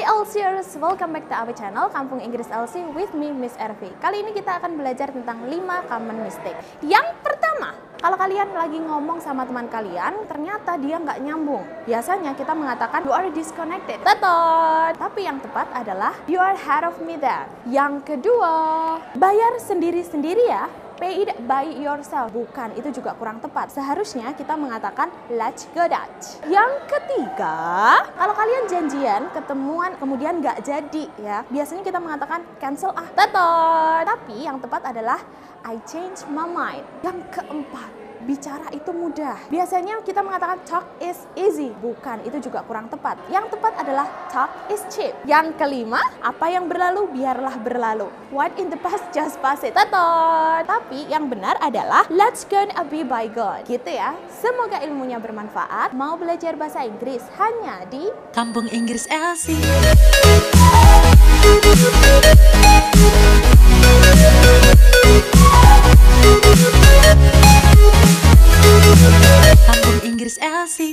Hai Elsiers, welcome back to our channel Kampung Inggris Elsie with me Miss RV. Kali ini kita akan belajar tentang 5 common mistake. Yang pertama, kalau kalian lagi ngomong sama teman kalian, ternyata dia nggak nyambung. Biasanya kita mengatakan you are disconnected. Tetot. Tapi yang tepat adalah you are ahead of me there. Yang kedua, bayar sendiri-sendiri ya pay it by yourself. Bukan, itu juga kurang tepat. Seharusnya kita mengatakan let's go Dutch. Yang ketiga, kalau kalian janjian ketemuan kemudian nggak jadi ya, biasanya kita mengatakan cancel ah, tetot. Tapi yang tepat adalah I change my mind. Yang keempat, bicara itu mudah. Biasanya kita mengatakan talk is easy. Bukan, itu juga kurang tepat. Yang tepat adalah talk is cheap. Yang kelima, apa yang berlalu biarlah berlalu. What in the past just pass it. Tatot. Tapi yang benar adalah let's go and be by God. Gitu ya. Semoga ilmunya bermanfaat. Mau belajar bahasa Inggris hanya di Kampung Inggris Elsie. is Elsie.